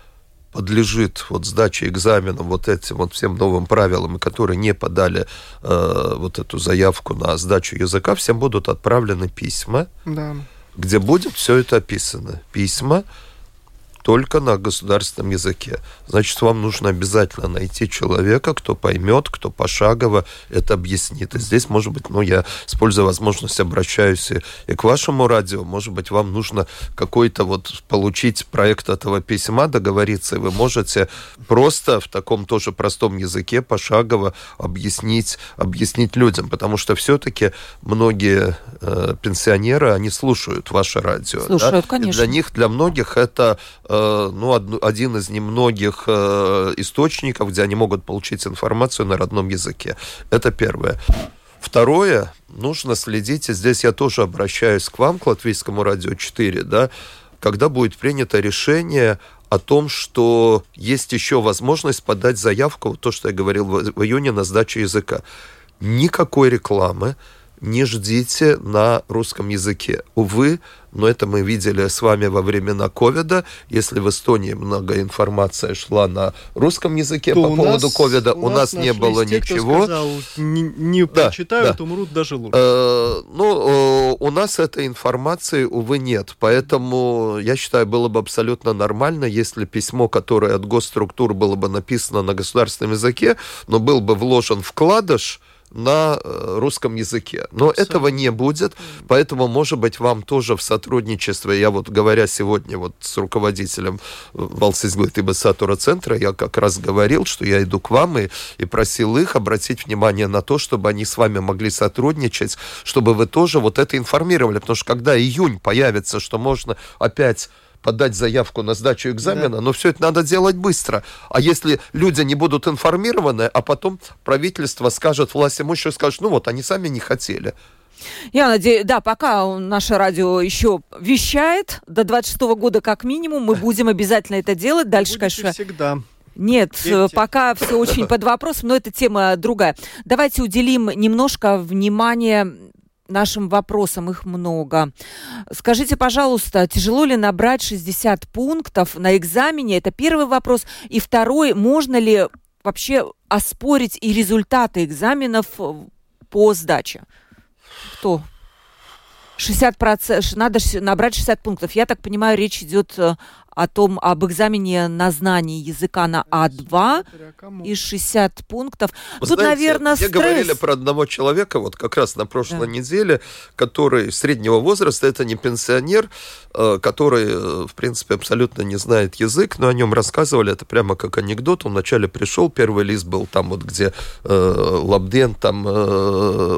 подлежит вот сдаче экзамена вот этим вот всем новым правилам, и которые не подали э, вот эту заявку на сдачу языка, всем будут отправлены письма, Да. где будет все это описано. Письма только на государственном языке. Значит, вам нужно обязательно найти человека, кто поймет, кто пошагово это объяснит. И здесь, может быть, ну, я, используя возможность, обращаюсь и, и к вашему радио, может быть, вам нужно какой-то вот получить проект этого письма, договориться, и вы можете просто в таком тоже простом языке пошагово объяснить, объяснить людям, потому что все-таки многие э, пенсионеры, они слушают ваше радио. да? Слушают, И конечно. для них, для многих это э, ну, одну- один из немногих э, источников, где они могут получить информацию на родном языке. Это первое. Второе, нужно следить, и здесь я тоже обращаюсь к вам, к Латвийскому радио 4, да, когда будет принято решение о том, что есть еще возможность подать заявку, то, что я говорил в июне, на сдачу языка. Никакой рекламы, не ждите на русском языке. Увы, но это мы видели с вами во времена ковида. Если в Эстонии много информации шла на русском языке То по у поводу ковида, у нас не было те, кто ничего. сказал, не, не Да, прочитают, да. умрут даже лучше. Э, Ну, э, у нас этой информации, увы, нет. Поэтому, я считаю, было бы абсолютно нормально, если письмо, которое от госструктур было бы написано на государственном языке, но был бы вложен вкладыш на э, русском языке. Но этого не будет, поэтому, может быть, вам тоже в сотрудничестве, я вот говоря сегодня вот с руководителем Валсизглытыба Сатура центра, я как раз говорил, что я иду к вам и, и просил их обратить внимание на то, чтобы они с вами могли сотрудничать, чтобы вы тоже вот это информировали, потому что когда июнь появится, что можно опять подать заявку на сдачу экзамена, но все это надо делать быстро. А если люди не будут информированы, а потом правительство скажет, власть имущие скажет, ну вот, они сами не хотели. Я надеюсь, да, пока наше радио еще вещает, до 26 года как минимум, мы будем обязательно это делать. Дальше, Будете конечно, всегда. Нет, э, пока все очень под вопросом, но это тема другая. Давайте уделим немножко внимания нашим вопросам, их много. Скажите, пожалуйста, тяжело ли набрать 60 пунктов на экзамене? Это первый вопрос. И второй, можно ли вообще оспорить и результаты экзаменов э, по сдаче? Кто? 60%, надо ш- набрать 60 пунктов. Я так понимаю, речь идет э, о том, об экзамене на знание языка на А2 и 60 пунктов. Вы Тут, знаете, наверное, стресс. говорили про одного человека, вот как раз на прошлой Да. неделе, который среднего возраста, это не пенсионер, э, который, э, в принципе, абсолютно не знает язык, но о нем рассказывали, это прямо как анекдот. Он вначале пришел, первый лист был там вот, где э, Лабден, там э,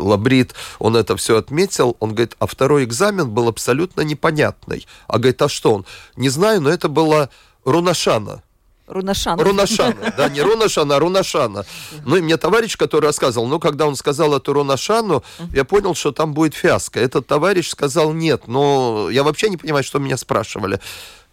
Лабрит, он это все отметил. Он говорит, а второй экзамен был абсолютно непонятный. А говорит, а что он? Не знаю, но это была Рунашана. Рунашан. Рунашана, да, не Рунашана, а Рунашана. Ну и мне товарищ, который рассказывал, ну, когда он сказал эту Рунашану, я понял, что там будет фиаско. Этот товарищ сказал нет, но я вообще не понимаю, что меня спрашивали.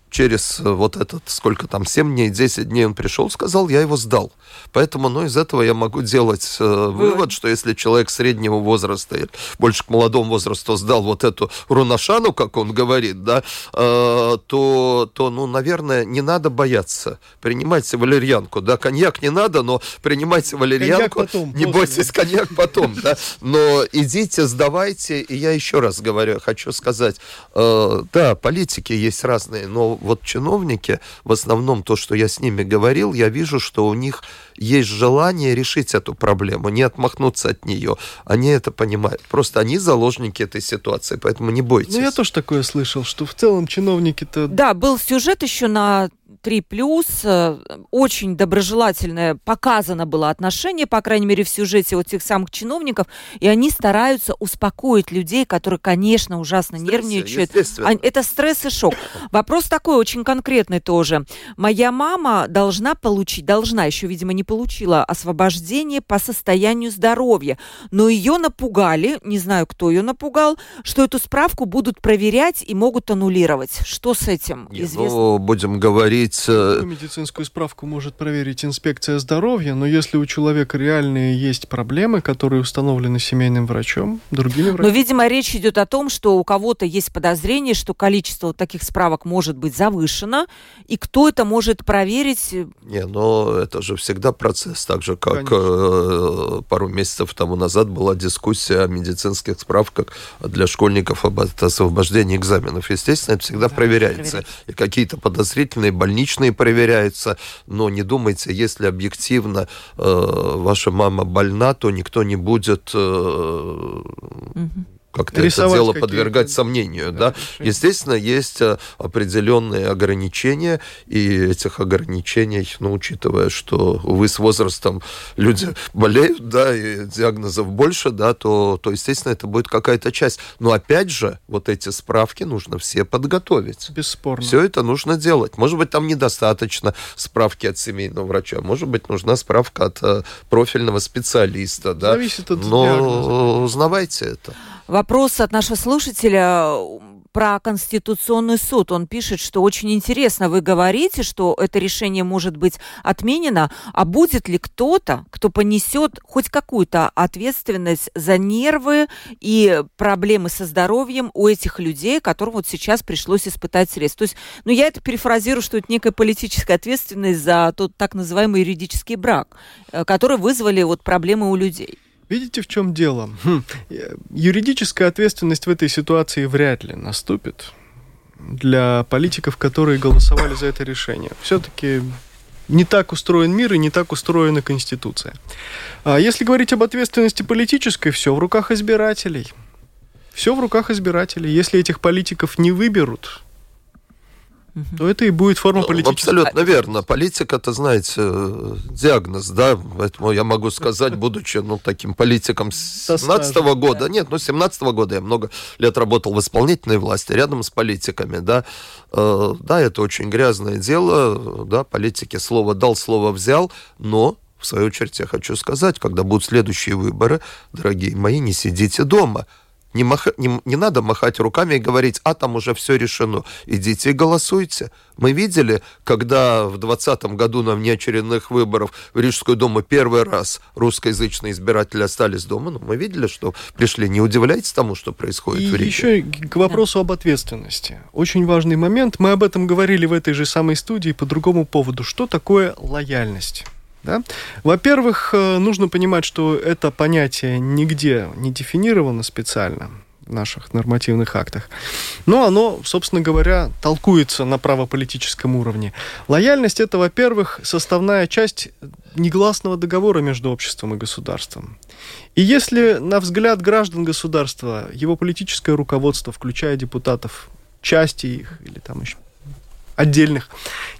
Через э, вот этот, сколько там, 7 дней, 10 дней он пришел, сказал, я его сдал. Поэтому, ну, из этого я могу делать э, вывод, что если человек среднего возраста или больше к молодому возрасту сдал вот эту Рунашану, как он говорит, да, э, то, то, ну, наверное, не надо бояться. Принимайте валерьянку, да, коньяк не надо, но принимайте валерьянку. потом, не после. бойтесь, коньяк потом, да. Но идите, сдавайте. И я еще раз говорю, хочу сказать, э, да, политики есть разные, но вот чиновники, в основном то, что я с ними говорил, я вижу, что у них есть желание решить эту проблему, не отмахнуться от нее. Они это понимают. Просто они заложники этой ситуации, поэтому не бойтесь. Ну, я тоже такое слышал, что в целом чиновники-то... Да, был сюжет еще на 3 плюс. э, Очень доброжелательное показано было отношение, по крайней мере, в сюжете вот тех самых чиновников. И они стараются успокоить людей, которые, конечно, ужасно Стрессе, нервничают. Это стресс и шок. Вопрос такой очень конкретный тоже. Моя мама должна получить, должна, еще, видимо, не получила освобождение по состоянию здоровья. Но ее напугали, не знаю, кто ее напугал, что эту справку будут проверять и могут аннулировать. Что с этим? Не, Известно? ну, будем говорить... Такую медицинскую справку может проверить инспекция здоровья, но если у человека реальные есть проблемы, которые установлены семейным врачом, другими Но, врачами... видимо, речь идет о том, что у кого-то есть подозрение, что количество вот таких справок может быть завышено, и кто это может проверить? Не, но это же всегда процесс, так же, как Конечно. э, пару месяцев тому назад была дискуссия о медицинских справках для школьников об освобождении экзаменов. Естественно, это всегда Да, проверяется. проверяется. И какие-то подозрительные больничные проверяются, но не думайте, если объективно э, ваша мама больна, то никто не будет э, Мгм. Как-то это дело подвергать сомнению, да. да. Естественно, есть э, определенные ограничения, и этих ограничений, ну, учитывая, что, увы, с возрастом люди болеют, да, и диагнозов больше, да, то, то естественно, это будет какая-то часть. Но, опять же, вот эти справки нужно все подготовить. Бесспорно. Все это нужно делать. Может быть, там недостаточно справки от семейного врача, может быть, нужна справка от э, профильного специалиста, да. Зависит от Но диагноза. узнавайте это. Вопрос от нашего слушателя про Конституционный суд. Он пишет, что очень интересно, вы говорите, что это решение может быть отменено, а будет ли кто-то, кто понесет хоть какую-то ответственность за нервы и проблемы со здоровьем у этих людей, которым вот сейчас пришлось испытать средств. То есть, ну, я это перефразирую, что это некая политическая ответственность за тот так называемый юридический брак, э, который вызвали вот проблемы у людей. Видите, в чем дело? Хм. Юридическая ответственность в этой ситуации вряд ли наступит для политиков, которые голосовали за это решение. Все-таки не так устроен мир и не так устроена Конституция. А если говорить об ответственности политической, все в руках избирателей. Все в руках избирателей. Если этих политиков не выберут, то это и будет форма ну, политической. Абсолютно верно. Политика, это, знаете, диагноз, да, поэтому я могу сказать, будучи, ну, таким политиком с 17 -го года, нет, ну, 17 -го года я много лет работал в исполнительной власти, рядом с политиками, да, э, да, это очень грязное дело, да, политики слово дал, слово взял, но в свою очередь я хочу сказать, когда будут следующие выборы, дорогие мои, не сидите дома. Не, маха, не, не надо махать руками и говорить, а там уже все решено. Идите и голосуйте. Мы видели, когда в 2020 году на внеочередных выборах в Рижскую думу первый раз русскоязычные избиратели остались дома, но мы видели, что пришли. Не удивляйтесь тому, что происходит и в Риге. еще к вопросу об ответственности. Очень важный момент. Мы об этом говорили в этой же самой студии по другому поводу. Что такое лояльность? Да? Во-первых, э, нужно понимать, что это понятие нигде не дефинировано специально в наших нормативных актах. Но оно, собственно говоря, толкуется на правополитическом уровне. Лояльность – это, во-первых, составная часть негласного договора между обществом и государством. И если, на взгляд граждан государства, его политическое руководство, включая депутатов, части их или там еще отдельных,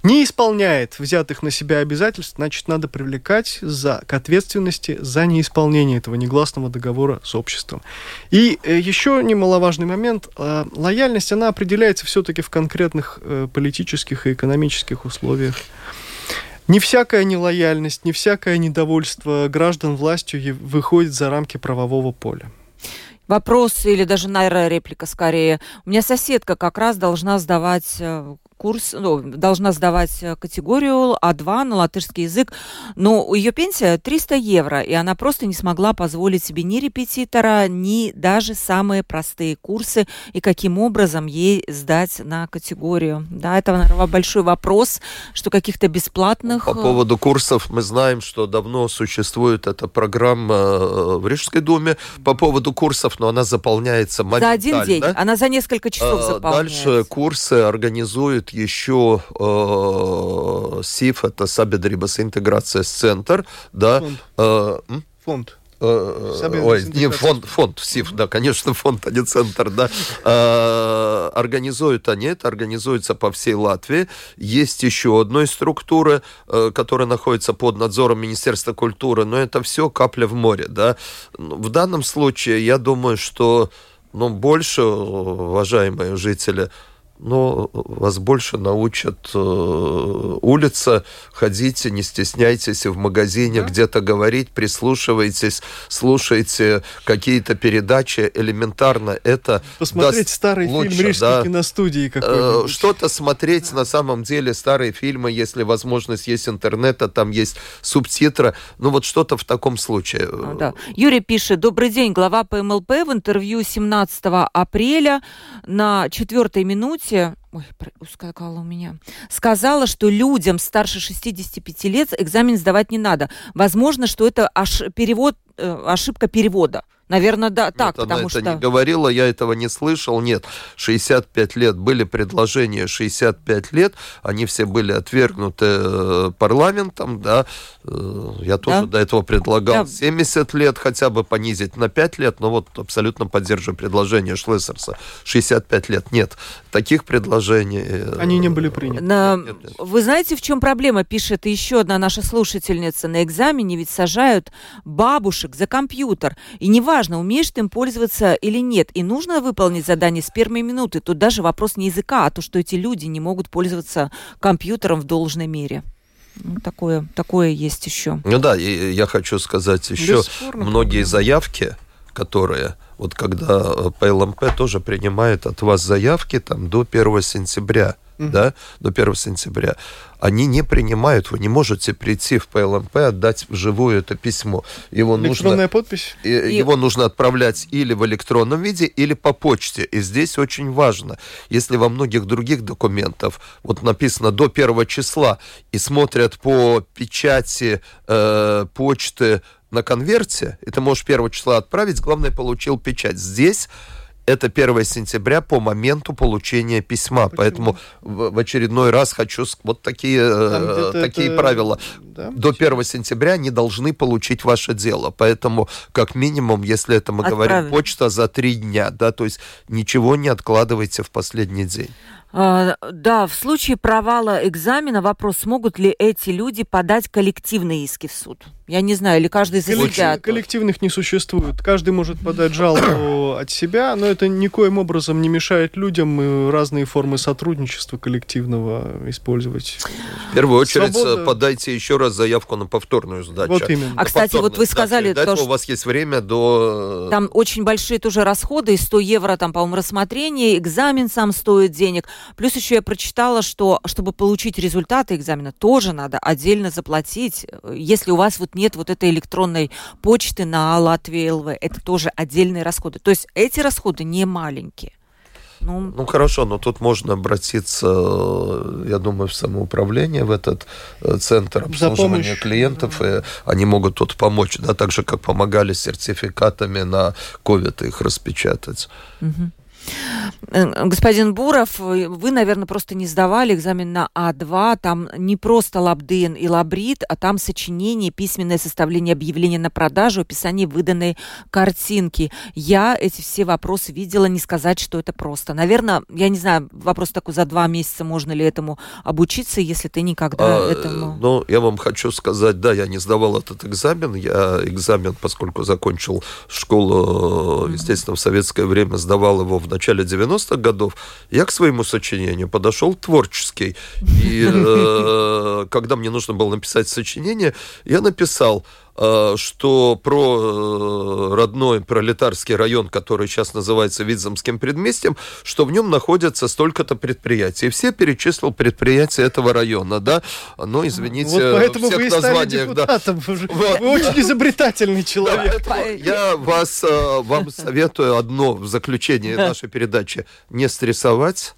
не исполняет взятых на себя обязательств, значит, надо привлекать за, к ответственности за неисполнение этого негласного договора с обществом. И э, еще немаловажный момент. Э, лояльность, она определяется все-таки в конкретных э, политических и экономических условиях. Не всякая нелояльность, не всякое недовольство граждан властью выходит за рамки правового поля вопрос или даже, наверное, реплика скорее. У меня соседка как раз должна сдавать э, курс, ну, должна сдавать э, категорию А2 на латышский язык, но ее пенсия 300 евро, и она просто не смогла позволить себе ни репетитора, ни даже самые простые курсы, и каким образом ей сдать на категорию. Да, это, наверное, большой вопрос, что каких-то бесплатных... По поводу курсов мы знаем, что давно существует эта программа э, в Рижской думе по поводу курсов, но она заполняется моментально. За один день, она за несколько часов а, заполняется. Дальше курсы организует еще э, СИФ, это Сабедрибас интеграция центр, да. Фонд. Э, фонд. Э, ой, не фонд, фонд СИФ, да, конечно, фонд, а не центр, да. Э, организуют они это, организуется по всей Латвии. Есть еще одной структуры, э, которая находится под надзором Министерства культуры, но это все капля в море, да. В данном случае, я думаю, что ну, больше, уважаемые жители, но вас больше научат э, улица, ходите, не стесняйтесь в магазине да? где-то говорить, прислушивайтесь, слушайте какие-то передачи, элементарно это Посмотреть старый лучше, фильм Рижской да? киностудии какой-нибудь. Э, что-то смотреть да. на самом деле, старые фильмы, если возможность есть интернета, там есть субтитры, ну вот что-то в таком случае. А, да. Юрий пишет, добрый день, глава ПМЛП в интервью 17 апреля на четвертой минуте Кстати, ой, ускакала у меня, сказала, что людям старше 65 лет экзамен сдавать не надо. Возможно, что это аж перевод, э, ошибка перевода. Наверное, да, так, Нет, потому она что... это не говорила, я этого не слышал. Нет, 65 лет. Были предложения 65 лет, они все были отвергнуты э, парламентом, да. Э, я тоже да? до этого предлагал да. 70 лет хотя бы понизить на 5 лет, но вот абсолютно поддерживаю предложение Шлессерса. 65 лет. Нет, таких предложений... Э, они не были приняты. На... Нет, нет. Вы знаете, в чем проблема, пишет еще одна наша слушательница. На экзамене ведь сажают бабушек за компьютер. И не важно, неважно, умеешь ты им пользоваться или нет. И нужно выполнить задание с первой минуты. Тут даже вопрос не языка, а то, что эти люди не могут пользоваться компьютером в должной мере. Ну, такое, такое есть еще. Ну да, и я хочу сказать еще, Бесспорно, многие заявки, которые вот когда э, ПЛМП тоже принимает от вас заявки там до 1 сентября, mm-hmm. да, до 1 сентября, они не принимают, вы не можете прийти в ПЛМП, отдать вживую это письмо. Его Электронная нужно, подпись? Его и... нужно отправлять или в электронном виде, или по почте. И здесь очень важно, если во многих других документах вот написано до первого числа и смотрят по печати э, почты на конверте, и ты можешь 1 числа отправить, главное, получил печать. Здесь это 1 сентября по моменту получения письма. Почему? Поэтому в, очередной раз хочу вот такие, э, такие правила. Да, До 1 сентября не должны получить ваше дело. Поэтому, как минимум, если это мы Отправим. говорим, почта за три дня, да, то есть ничего не откладывайте в последний день. А, да, в случае провала экзамена вопрос, смогут ли эти люди подать коллективные иски в суд? Я не знаю, или каждый за Коллектив, себя. Коллективных не существует. Каждый может подать жалобу от себя, но это никоим образом не мешает людям э, разные формы сотрудничества коллективного использовать. В первую очередь Свобода... подайте еще раз заявку на повторную сдачу. Вот именно. А, кстати, вот вы сказали... До этого у вас есть время до... Э, там очень большие тоже расходы, 100 евро, там, по-моему, рассмотрение, экзамен сам стоит денег. Плюс еще я прочитала, что чтобы получить результаты экзамена, тоже надо отдельно заплатить. Если у вас вот нет вот этой электронной почты на Латвии ЛВ, это тоже отдельные расходы. То есть эти расходы не маленькие. Ну, ну хорошо, но тут можно обратиться, я думаю, в самоуправление, в этот э, центр обслуживания клиентов, и они могут тут помочь, да, так же, как помогали сертификатами на COVID их распечатать. Угу. Э, господин Буров, вы, наверное, просто не сдавали экзамен на А2. Там не просто лабден и лабрит, а там сочинение, письменное составление объявления на продажу, описание выданной картинки. Я эти все вопросы видела, не сказать, что это просто. Наверное, я не знаю, вопрос такой, за два месяца можно ли этому обучиться, если ты никогда а, этому... Ну, я вам хочу сказать, да, я не сдавал этот экзамен. Я экзамен, поскольку закончил школу, mm-hmm. естественно, в советское время сдавал его в начале 90-х годов, я к своему сочинению подошел творческий. И э, когда мне нужно было написать сочинение, я написал что про э, родной пролетарский район, который сейчас называется Видзамским предместьем, что в нем находятся столько-то предприятий. И все перечислил предприятия этого района, да? Но, извините, вот поэтому всех вы и названиях, да. Вы, вот. вы очень изобретательный человек. Да, я вас, э, вам советую одно в заключении нашей передачи. Не стрессовать,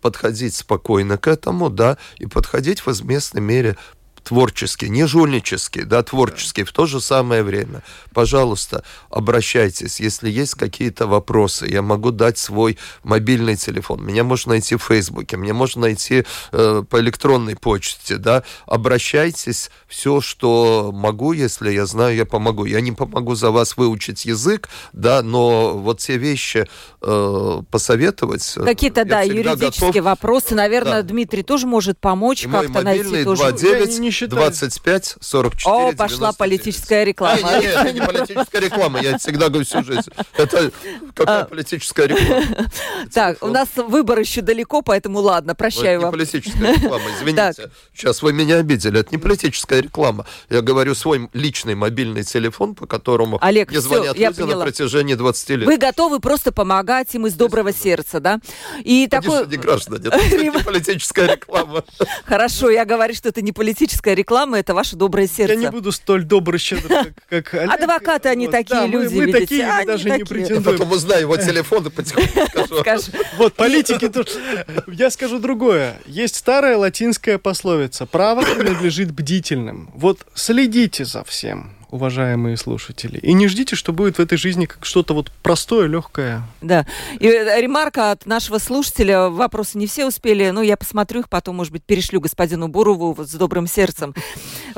подходить спокойно к этому, да, и подходить в возместной мере творческий, не жульнический, да, творческий в то же самое время. Пожалуйста, обращайтесь, если есть какие-то вопросы. Я могу дать свой мобильный телефон. Меня можно найти в Фейсбуке, меня можно найти э, по электронной почте, да. Обращайтесь, все, что могу, если я знаю, я помогу. Я не помогу за вас выучить язык, да, но вот те вещи э, посоветовать. Э, Какие-то, да, юридические готов. вопросы, наверное, да. Дмитрий тоже может помочь как-то найти тоже. 29 не считаю. 25, 44, О, пошла 99. политическая реклама. Нет, нет, это не политическая реклама, я всегда говорю всю жизнь. Это какая а. политическая реклама? Так, у нас выбор еще далеко, поэтому ладно, прощаю вам. Это не политическая реклама, извините. Сейчас вы меня обидели, это не политическая реклама. Я говорю свой личный мобильный телефон, по которому Олег, мне звонят люди на протяжении 20 лет. Вы готовы просто помогать им из доброго сердца, да? И такой... не граждане, это не политическая реклама. Хорошо, я говорю, что это не политическая политическая реклама – это ваше доброе сердце. Я не буду столь добрый, щедр, как, как Олег. Адвокаты, они вот, такие да, люди, мы, мы видите? такие, они даже такие. не претендуем. Я потом узнаю его телефон и потихоньку скажу. Вот, политики тут... Я скажу другое. Есть старая латинская пословица «Право принадлежит бдительным». Вот следите за всем уважаемые слушатели. И не ждите, что будет в этой жизни как что-то вот простое, легкое. Да. И э, ремарка от нашего слушателя. Вопросы не все успели, но я посмотрю их, потом, может быть, перешлю господину Бурову вот с добрым сердцем.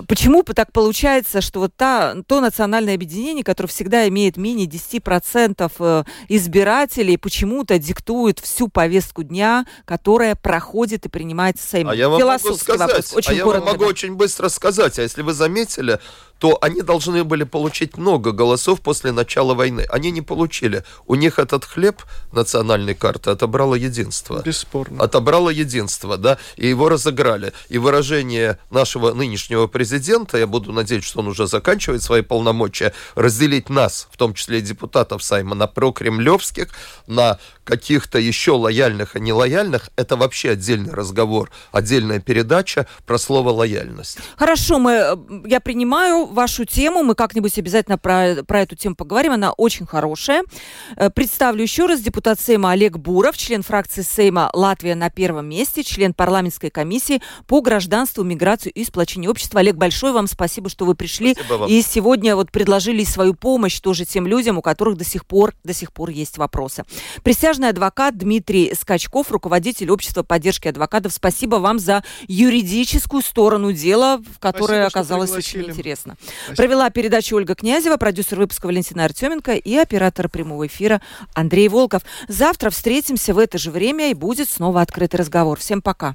Почему так получается, что вот та, то национальное объединение, которое всегда имеет менее 10% э, избирателей, почему-то диктует всю повестку дня, которая проходит и принимается Сейм. А я вам могу сказать, вопрос, очень а я вам могу очень быстро сказать, а если вы заметили, то они должны были получить много голосов после начала войны. Они не получили. У них этот хлеб национальной карты отобрало единство. Бесспорно. Отобрало единство, да, и его разыграли. И выражение нашего нынешнего президента президента, я буду надеяться, что он уже заканчивает свои полномочия, разделить нас, в том числе и депутатов Сайма, на прокремлевских, на каких-то еще лояльных и нелояльных, это вообще отдельный разговор, отдельная передача про слово лояльность. Хорошо, мы, э, я принимаю вашу тему, мы как-нибудь обязательно про, про эту тему поговорим, она очень хорошая. Э, представлю еще раз депутат Сейма Олег Буров, член фракции Сейма «Латвия на первом месте», член парламентской комиссии по гражданству, миграцию и сплочению общества. Олег, большое вам спасибо, что вы пришли и сегодня вот предложили свою помощь тоже тем людям, у которых до сих пор, до сих пор есть вопросы. Присяжный адвокат Дмитрий Скачков, руководитель общества поддержки адвокатов. Спасибо вам за юридическую сторону дела, в которой оказалось очень интересно. Спасибо. Провела передачу Ольга Князева, продюсер выпуска Валентина Артеменко и оператор прямого эфира Андрей Волков. Завтра встретимся в это же время и будет снова открытый разговор. Всем пока.